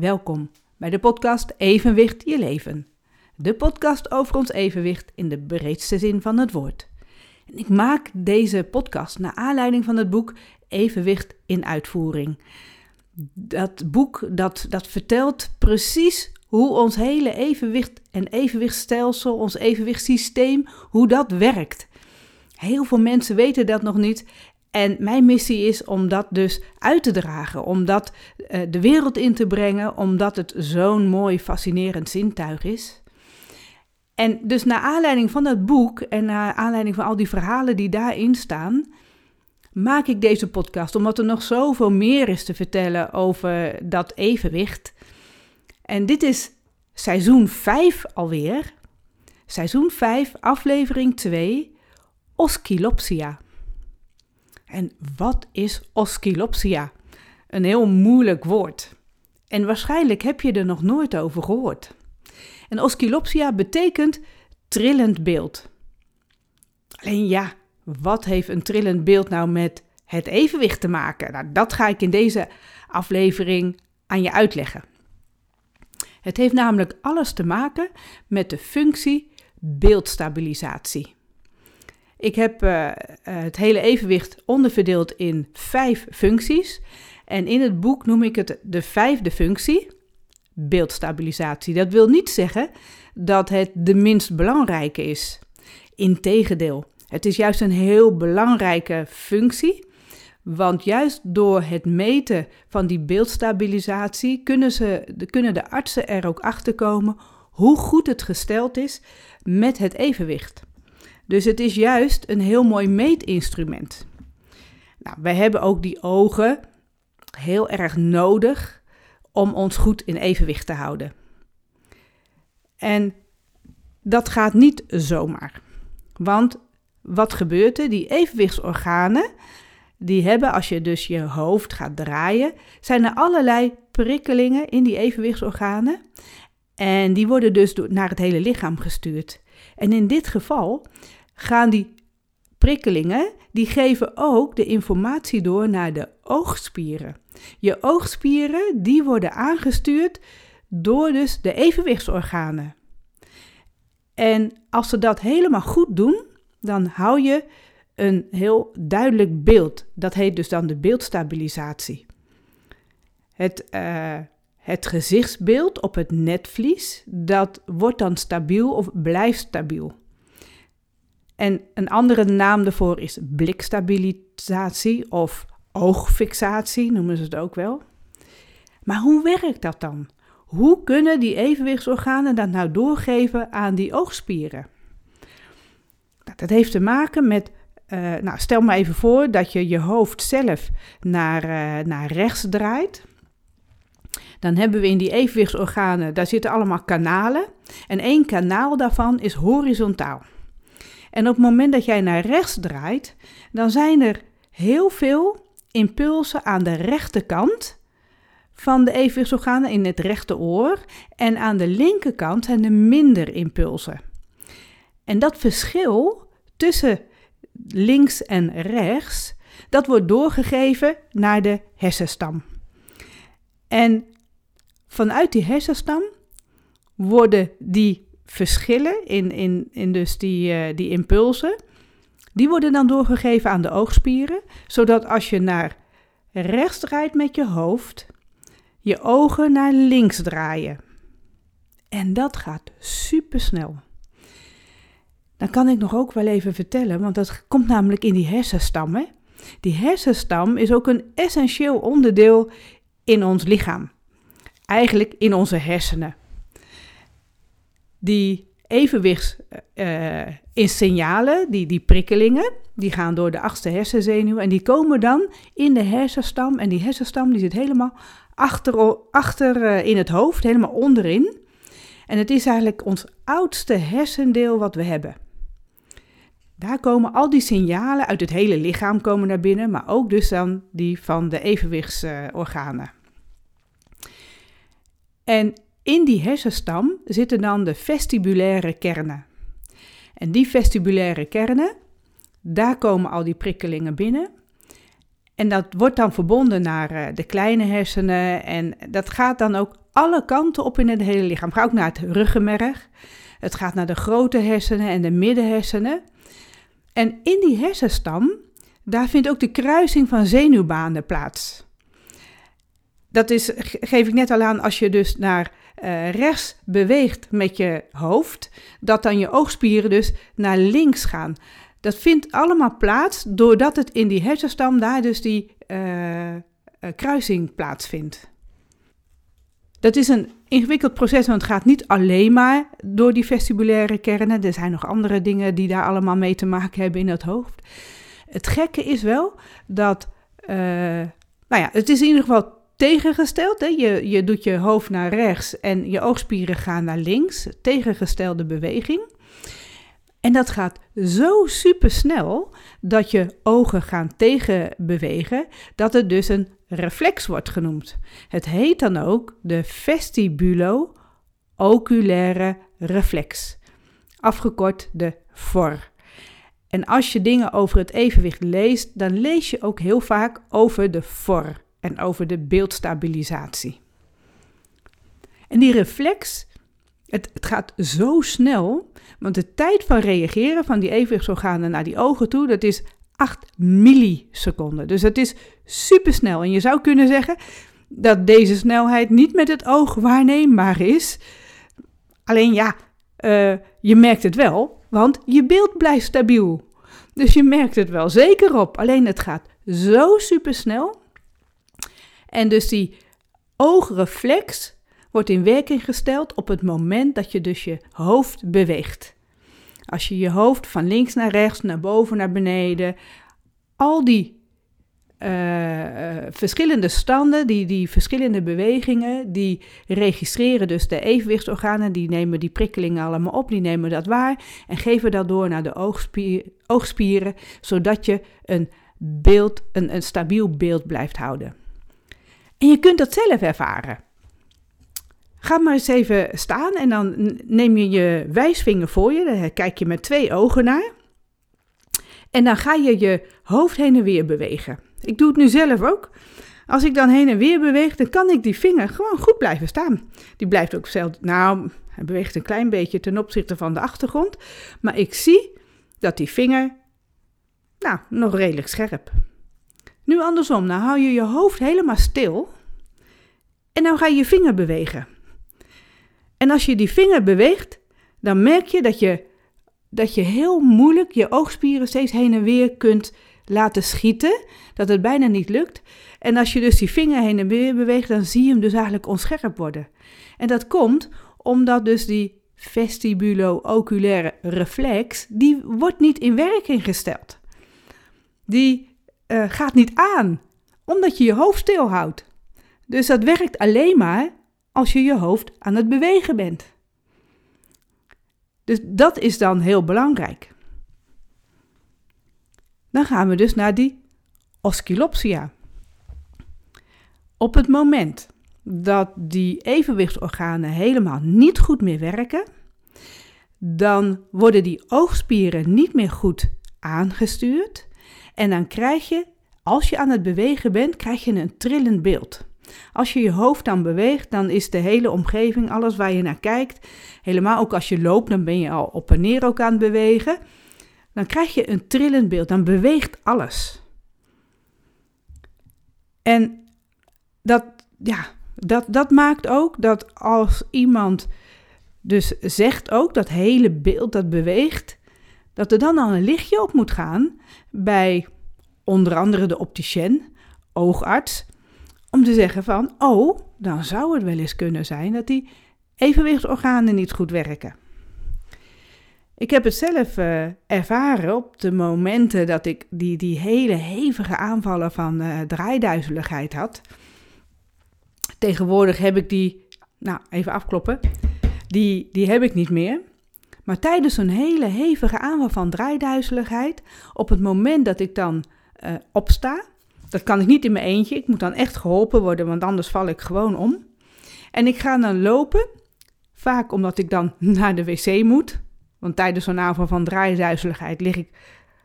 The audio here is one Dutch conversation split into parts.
Welkom bij de podcast Evenwicht je leven. De podcast over ons evenwicht in de breedste zin van het woord. En ik maak deze podcast naar aanleiding van het boek Evenwicht in uitvoering. Dat boek dat, dat vertelt precies hoe ons hele evenwicht en evenwichtstelsel, ons evenwichtssysteem, hoe dat werkt. Heel veel mensen weten dat nog niet en mijn missie is om dat dus uit te dragen, om dat uh, de wereld in te brengen, omdat het zo'n mooi, fascinerend zintuig is. En dus naar aanleiding van dat boek en naar aanleiding van al die verhalen die daarin staan, maak ik deze podcast, omdat er nog zoveel meer is te vertellen over dat evenwicht. En dit is seizoen 5 alweer. Seizoen 5, aflevering 2, Oscillopsia. En wat is oscillopsia? Een heel moeilijk woord. En waarschijnlijk heb je er nog nooit over gehoord. En oscillopsia betekent trillend beeld. Alleen ja, wat heeft een trillend beeld nou met het evenwicht te maken? Nou, dat ga ik in deze aflevering aan je uitleggen. Het heeft namelijk alles te maken met de functie beeldstabilisatie. Ik heb uh, het hele evenwicht onderverdeeld in vijf functies. En in het boek noem ik het de vijfde functie, beeldstabilisatie. Dat wil niet zeggen dat het de minst belangrijke is. Integendeel, het is juist een heel belangrijke functie. Want juist door het meten van die beeldstabilisatie kunnen, ze, kunnen de artsen er ook achter komen hoe goed het gesteld is met het evenwicht. Dus het is juist een heel mooi meetinstrument. Nou, wij hebben ook die ogen heel erg nodig om ons goed in evenwicht te houden. En dat gaat niet zomaar. Want wat gebeurt er? Die evenwichtsorganen, die hebben als je dus je hoofd gaat draaien, zijn er allerlei prikkelingen in die evenwichtsorganen. En die worden dus naar het hele lichaam gestuurd. En in dit geval gaan die prikkelingen, die geven ook de informatie door naar de oogspieren. Je oogspieren, die worden aangestuurd door dus de evenwichtsorganen. En als ze dat helemaal goed doen, dan hou je een heel duidelijk beeld. Dat heet dus dan de beeldstabilisatie. Het, uh, het gezichtsbeeld op het netvlies, dat wordt dan stabiel of blijft stabiel. En een andere naam daarvoor is blikstabilisatie of oogfixatie, noemen ze het ook wel. Maar hoe werkt dat dan? Hoe kunnen die evenwichtsorganen dat nou doorgeven aan die oogspieren? Nou, dat heeft te maken met, uh, nou, stel maar even voor dat je je hoofd zelf naar, uh, naar rechts draait. Dan hebben we in die evenwichtsorganen, daar zitten allemaal kanalen. En één kanaal daarvan is horizontaal. En op het moment dat jij naar rechts draait, dan zijn er heel veel impulsen aan de rechterkant van de evenwichtsorganen in het rechte oor. En aan de linkerkant zijn er minder impulsen. En dat verschil tussen links en rechts, dat wordt doorgegeven naar de hersenstam. En vanuit die hersenstam worden die verschillen in, in, in dus die, uh, die impulsen, die worden dan doorgegeven aan de oogspieren, zodat als je naar rechts draait met je hoofd, je ogen naar links draaien. En dat gaat super snel. Dan kan ik nog ook wel even vertellen, want dat komt namelijk in die hersenstam. Die hersenstam is ook een essentieel onderdeel in ons lichaam. Eigenlijk in onze hersenen die evenwichts uh, in signalen, die, die prikkelingen, die gaan door de achtste hersenzenuw en die komen dan in de hersenstam. En die hersenstam die zit helemaal achter, achter uh, in het hoofd, helemaal onderin. En het is eigenlijk ons oudste hersendeel wat we hebben. Daar komen al die signalen uit het hele lichaam komen naar binnen, maar ook dus dan die van de evenwichtsorganen. En in die hersenstam zitten dan de vestibulaire kernen. En die vestibulaire kernen, daar komen al die prikkelingen binnen. En dat wordt dan verbonden naar uh, de kleine hersenen. En dat gaat dan ook alle kanten op in het hele lichaam. Gaat ook naar het ruggenmerg. Het gaat naar de grote hersenen en de middenhersenen. En in die hersenstam, daar vindt ook de kruising van zenuwbanen plaats. Dat is, geef ik net al aan, als je dus naar uh, rechts beweegt met je hoofd, dat dan je oogspieren dus naar links gaan. Dat vindt allemaal plaats doordat het in die hersenstam daar dus die uh, kruising plaatsvindt. Dat is een ingewikkeld proces, want het gaat niet alleen maar door die vestibulaire kernen. Er zijn nog andere dingen die daar allemaal mee te maken hebben in het hoofd. Het gekke is wel dat, nou ja, het is in ieder geval tegengesteld. Hè? Je, je doet je hoofd naar rechts en je oogspieren gaan naar links. Tegengestelde beweging. En dat gaat zo super snel dat je ogen gaan tegenbewegen, dat het dus een reflex wordt genoemd. Het heet dan ook de vestibulo-oculaire reflex, afgekort de VOR. En als je dingen over het evenwicht leest, dan lees je ook heel vaak over de VOR en over de beeldstabilisatie. En die reflex, het, het, gaat zo snel, want de tijd van reageren van die evenwichtsorganen naar die ogen toe, dat is 8 milliseconden. Dus dat is supersnel. En je zou kunnen zeggen dat deze snelheid niet met het oog waarneembaar is. Alleen ja, uh, je merkt het wel, want je beeld blijft stabiel. Dus je merkt het wel zeker op. Alleen het gaat zo supersnel en dus die oogreflex wordt in werking gesteld op het moment dat je dus je hoofd beweegt. Als je je hoofd van links naar rechts, naar boven, naar beneden, al die uh, verschillende standen, die, die verschillende bewegingen, die registreren dus de evenwichtsorganen, die nemen die prikkelingen allemaal op, die nemen dat waar en geven dat door naar de oogspier, oogspieren, zodat je een beeld, een, een stabiel beeld blijft houden. En je kunt dat zelf ervaren. Ga maar eens even staan en dan neem je je wijsvinger voor je. Daar kijk je met twee ogen naar. En dan ga je je hoofd heen en weer bewegen. Ik doe het nu zelf ook. Als ik dan heen en weer beweeg, dan kan ik die vinger gewoon goed blijven staan. Die blijft ook zelf, nou, hij beweegt een klein beetje ten opzichte van de achtergrond. Maar ik zie dat die vinger, nou, nog redelijk scherp. Nu andersom, nou hou je je hoofd helemaal stil en dan ga je je vinger bewegen. En als je die vinger beweegt, dan merk je dat je, dat je heel moeilijk je oogspieren steeds heen en weer kunt laten schieten, dat het bijna niet lukt. En als je dus die vinger heen en weer beweegt, dan zie je hem dus eigenlijk onscherp worden. En dat komt omdat dus die vestibulo-oculaire reflex, die wordt niet in werking gesteld. Die uh, gaat niet aan, omdat je je hoofd stilhoudt. Dus dat werkt alleen maar als je je hoofd aan het bewegen bent. Dus dat is dan heel belangrijk. Dan gaan we dus naar die oscillopsia. Op het moment dat die evenwichtsorganen helemaal niet goed meer werken, dan worden die oogspieren niet meer goed aangestuurd en dan krijg je, als je aan het bewegen bent, krijg je een trillend beeld. Als je je hoofd dan beweegt, dan is de hele omgeving, alles waar je naar kijkt, helemaal ook als je loopt, dan ben je al op en neer ook aan het bewegen. Dan krijg je een trillend beeld, dan beweegt alles. En dat, ja, dat, dat maakt ook dat als iemand dus zegt ook dat hele beeld dat beweegt, dat er dan al een lichtje op moet gaan bij onder andere de opticien, oogarts, om te zeggen van, oh, dan zou het wel eens kunnen zijn dat die evenwichtsorganen niet goed werken. Ik heb het zelf uh, ervaren op de momenten dat ik die, die hele hevige aanvallen van uh, draaiduizeligheid had. Tegenwoordig heb ik die, nou even afkloppen, die, die heb ik niet meer. Maar tijdens een hele hevige aanval van draaiduizeligheid, op het moment dat ik dan uh, opsta, dat kan ik niet in mijn eentje, ik moet dan echt geholpen worden, want anders val ik gewoon om. En ik ga dan lopen, vaak omdat ik dan naar de wc moet, want tijdens zo'n aanval van draaiduizeligheid lig ik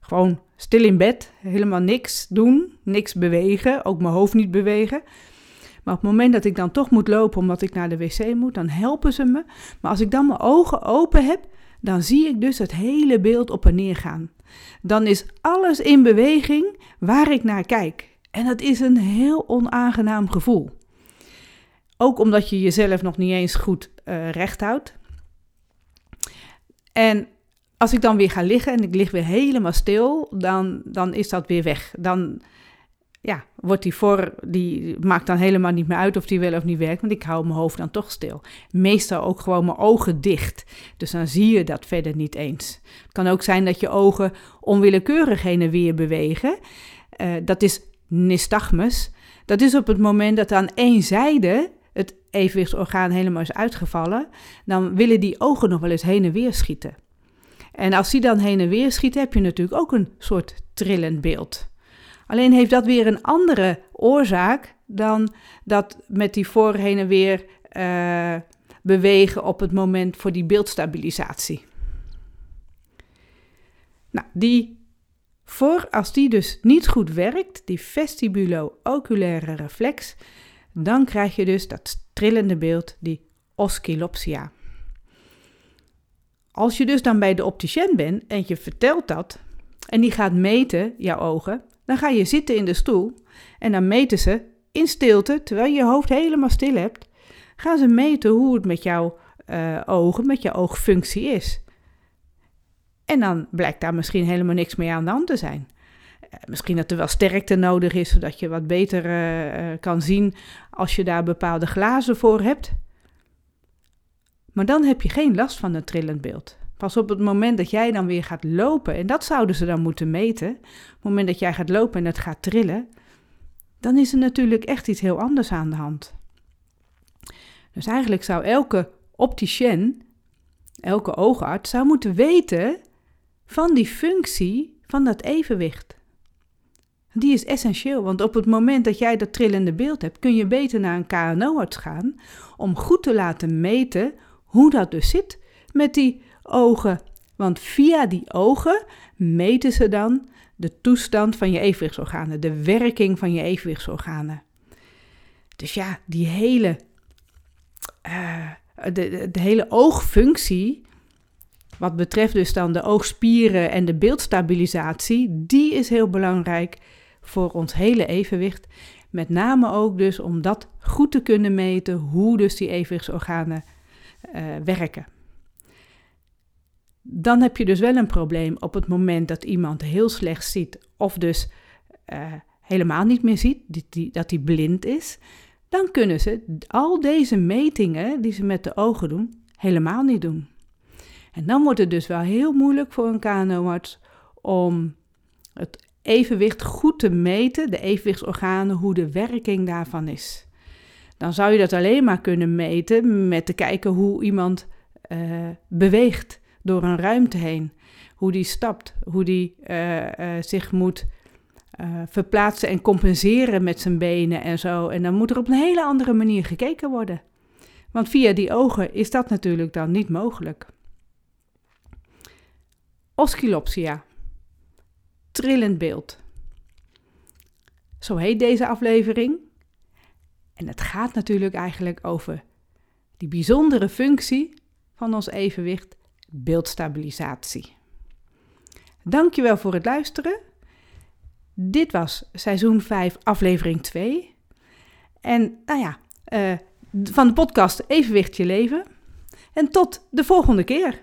gewoon stil in bed, helemaal niks doen, niks bewegen, ook mijn hoofd niet bewegen. Maar op het moment dat ik dan toch moet lopen omdat ik naar de wc moet, dan helpen ze me. Maar als ik dan mijn ogen open heb, dan zie ik dus het hele beeld op en neer gaan. Dan is alles in beweging waar ik naar kijk. En dat is een heel onaangenaam gevoel. Ook omdat je jezelf nog niet eens goed uh, recht houdt. En als ik dan weer ga liggen en ik lig weer helemaal stil, dan, dan is dat weer weg. Dan ja, wordt die voor, die maakt dan helemaal niet meer uit of die wel of niet werkt, want ik hou mijn hoofd dan toch stil. Meestal ook gewoon mijn ogen dicht, dus dan zie je dat verder niet eens. Het kan ook zijn dat je ogen onwillekeurig heen en weer bewegen. Uh, dat is nystagmus. Dat is op het moment dat aan één zijde het evenwichtsorgaan helemaal is uitgevallen, dan willen die ogen nog wel eens heen en weer schieten. En als die dan heen en weer schieten, heb je natuurlijk ook een soort trillend beeld. Alleen heeft dat weer een andere oorzaak dan dat met die voor heen en weer uh, bewegen op het moment voor die beeldstabilisatie. Nou, die voor, als die dus niet goed werkt, die vestibulo-oculaire reflex, dan krijg je dus dat trillende beeld, die oscillopsia. Als je dus dan bij de opticien bent en je vertelt dat, en die gaat meten, jouw ogen, dan ga je zitten in de stoel en dan meten ze in stilte, terwijl je je hoofd helemaal stil hebt, gaan ze meten hoe het met jouw uh, ogen, met je oogfunctie is. En dan blijkt daar misschien helemaal niks meer aan de hand te zijn. Uh, misschien dat er wel sterkte nodig is, zodat je wat beter uh, kan zien als je daar bepaalde glazen voor hebt. Maar dan heb je geen last van een trillend beeld. Pas op het moment dat jij dan weer gaat lopen, en dat zouden ze dan moeten meten, op het moment dat jij gaat lopen en het gaat trillen, dan is er natuurlijk echt iets heel anders aan de hand. Dus eigenlijk zou elke opticien, elke oogarts, zou moeten weten van die functie van dat evenwicht. Die is essentieel, want op het moment dat jij dat trillende beeld hebt, kun je beter naar een KNO-arts gaan om goed te laten meten hoe dat dus zit met die ogen. Want via die ogen meten ze dan de toestand van je evenwichtsorganen, de werking van je evenwichtsorganen. Dus ja, die hele, uh, de, hele oogfunctie, wat betreft dus dan de oogspieren en de beeldstabilisatie, die is heel belangrijk voor ons hele evenwicht. Met name ook dus om dat goed te kunnen meten, hoe dus die evenwichtsorganen uh, werken dan heb je dus wel een probleem op het moment dat iemand heel slecht ziet of dus uh, helemaal niet meer ziet, die, die, dat hij blind is. Dan kunnen ze al deze metingen die ze met de ogen doen, helemaal niet doen. En dan wordt het dus wel heel moeilijk voor een KNO-arts om het evenwicht goed te meten, de evenwichtsorganen, hoe de werking daarvan is. Dan zou je dat alleen maar kunnen meten met te kijken hoe iemand uh, beweegt door een ruimte heen. Hoe die stapt, hoe die uh, uh, zich moet uh, verplaatsen en compenseren met zijn benen en zo. En dan moet er op een hele andere manier gekeken worden. Want via die ogen is dat natuurlijk dan niet mogelijk. Oscillopsia. Trillend beeld. Zo heet deze aflevering. En het gaat natuurlijk eigenlijk over die bijzondere functie van ons evenwicht beeldstabilisatie. Dankjewel voor het luisteren. Dit was seizoen 5, aflevering 2. En nou ja, uh, van de podcast Evenwicht je leven. En tot de volgende keer.